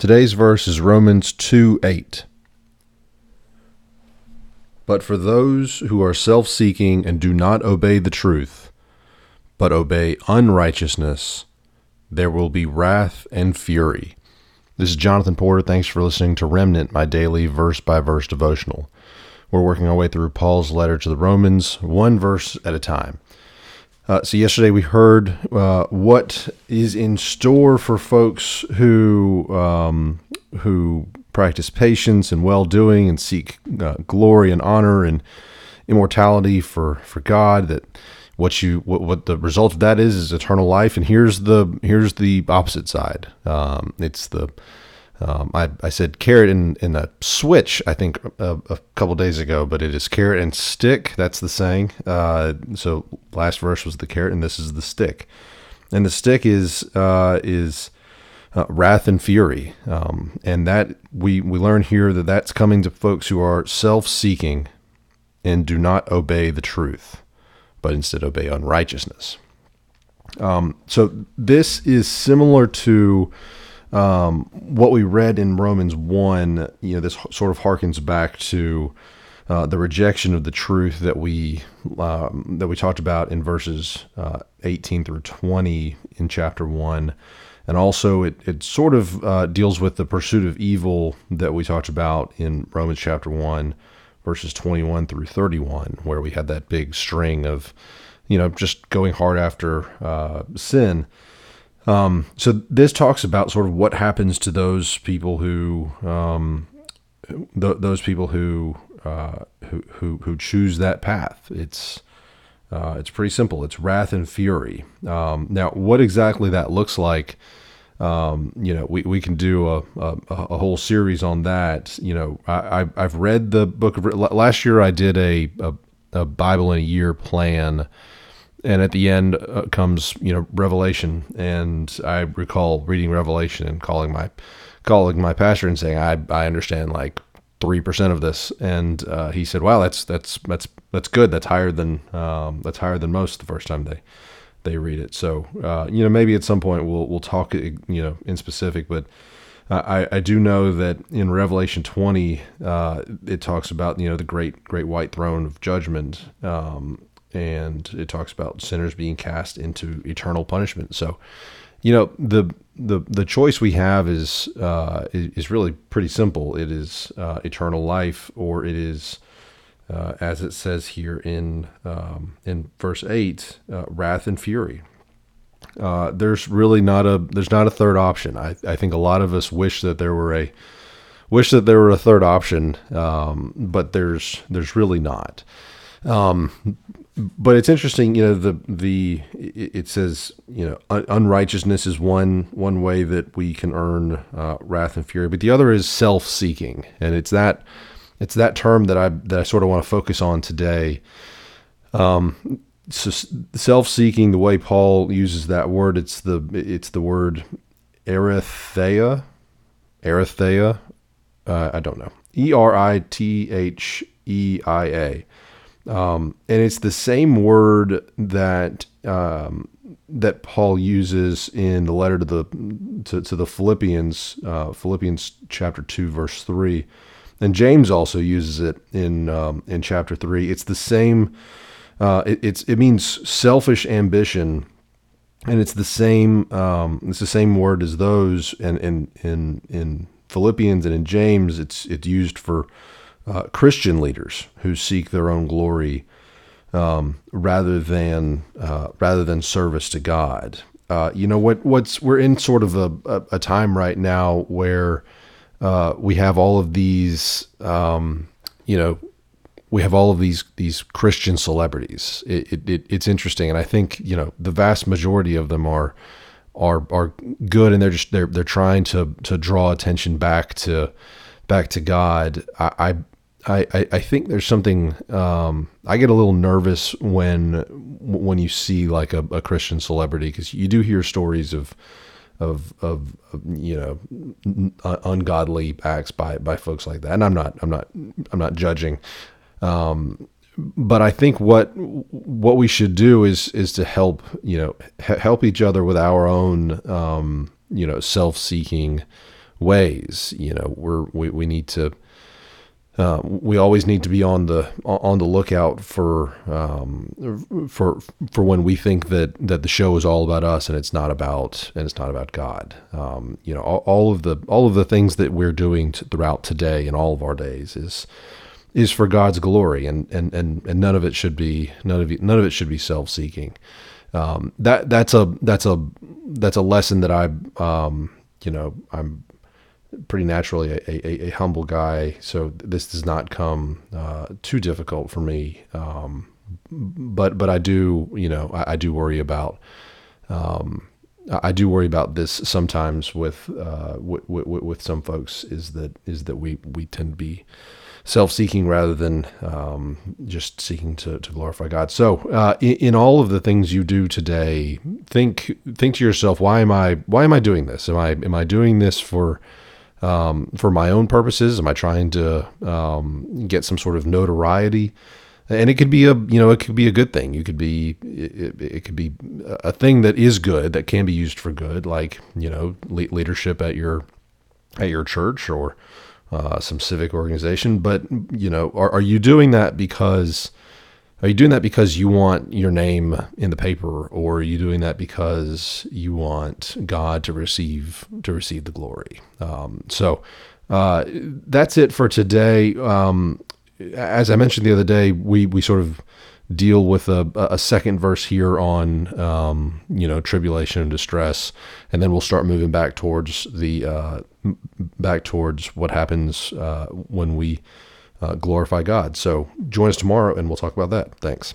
Today's verse is Romans 2 8. But for those who are self seeking and do not obey the truth, but obey unrighteousness, there will be wrath and fury. This is Jonathan Porter. Thanks for listening to Remnant, my daily verse by verse devotional. We're working our way through Paul's letter to the Romans, one verse at a time. Uh, so yesterday we heard uh, what is in store for folks who um, who practice patience and well doing and seek uh, glory and honor and immortality for for God. That what you what, what the result of that is is eternal life. And here's the here's the opposite side. Um, it's the um, I, I said carrot in, in a switch, I think, a, a couple days ago, but it is carrot and stick. That's the saying. Uh, so last verse was the carrot, and this is the stick. And the stick is uh, is uh, wrath and fury, um, and that we we learn here that that's coming to folks who are self-seeking and do not obey the truth, but instead obey unrighteousness. Um, so this is similar to um, what we read in Romans 1, you know, this sort of harkens back to uh, the rejection of the truth that we um, that we talked about in verses uh, 18 through 20 in chapter 1. And also, it, it sort of uh, deals with the pursuit of evil that we talked about in Romans chapter 1, verses 21 through 31, where we had that big string of, you know, just going hard after uh, sin. Um, so this talks about sort of what happens to those people who um, th- those people who, uh, who who who choose that path. It's uh, it's pretty simple. It's wrath and fury. Um, now, what exactly that looks like, um, you know, we, we can do a, a, a, whole series on that. You know, I, I've read the book of last year. I did a, a, a Bible in a year plan and at the end uh, comes you know revelation. And i recall reading revelation and calling my calling my pastor and saying i i understand like 3% of this. And uh, he said wow that's that's that's that's good. That's higher than um, that's higher than most the first time they they read it. So uh, you know maybe at some point we'll we'll talk you know in specific but I, I do know that in Revelation 20, uh, it talks about you know the great great white throne of judgment, um, and it talks about sinners being cast into eternal punishment. So, you know, the the the choice we have is uh, is, really pretty simple. It is uh, eternal life, or it is, uh, as it says here in um, in verse eight, uh, wrath and fury. Uh, there's really not a there's not a third option. I, I think a lot of us wish that there were a wish that there were a third option, um, but there's there's really not. Um, but it's interesting, you know, the the it says, you know, unrighteousness is one one way that we can earn uh, wrath and fury, but the other is self-seeking, and it's that it's that term that I that I sort of want to focus on today. Um, so self-seeking, the way Paul uses that word, it's the it's the word eritheia, eritheia. Uh, I don't know, E R I T H E I A um, and it's the same word that um, that Paul uses in the letter to the to, to the Philippians, uh, Philippians chapter two, verse three, and James also uses it in um, in chapter three. It's the same. Uh, it, it's it means selfish ambition, and it's the same. Um, it's the same word as those, and in in in Philippians and in James, it's it's used for uh, Christian leaders who seek their own glory um, rather than uh, rather than service to God. Uh, you know what? What's we're in sort of a, a, a time right now where uh, we have all of these, um, you know, we have all of these these Christian celebrities. It, it, it, it's interesting, and I think you know the vast majority of them are are are good, and they're just they're they're trying to to draw attention back to back to God. I, I, I, I think there's something um, I get a little nervous when when you see like a, a Christian celebrity because you do hear stories of, of of, you know ungodly acts by by folks like that and I'm not I'm not I'm not judging um, but I think what what we should do is is to help you know help each other with our own um, you know self seeking ways. You know, we're we, we need to uh, we always need to be on the on the lookout for um, for for when we think that that the show is all about us and it's not about and it's not about God. Um, you know, all, all, of the all of the things that we're doing throughout today and all of our days is is for God's glory, and and and, and none of it should be none of it, none of it should be self seeking. Um, that that's a that's a that's a lesson that I um, you know I'm pretty naturally a, a, a, humble guy, so this does not come uh, too difficult for me. Um, but but I do you know I, I do worry about um, I do worry about this sometimes with, uh, with, with with some folks is that is that we we tend to be self-seeking rather than um, just seeking to, to glorify God. So, uh, in, in, all of the things you do today, think think to yourself, why am I why am I doing this? Am I am I doing this for um, for my own purposes? Am I trying to um, get some sort of notoriety? And it could be a you know it could be a good thing. You could be it, it could be a thing that is good that can be used for good, like you know leadership at your at your church or uh, some civic organization. But you know, are, are you doing that because are you doing that because you want your name in the paper, or are you doing that because you want God to receive to receive the glory? Um, so uh, that's it for today. Um, as I mentioned the other day, we we sort of deal with a, a second verse here on um, you know tribulation and distress, and then we'll start moving back towards the uh, back towards what happens uh, when we Uh, glorify God. So join us tomorrow, and we'll talk about that. Thanks.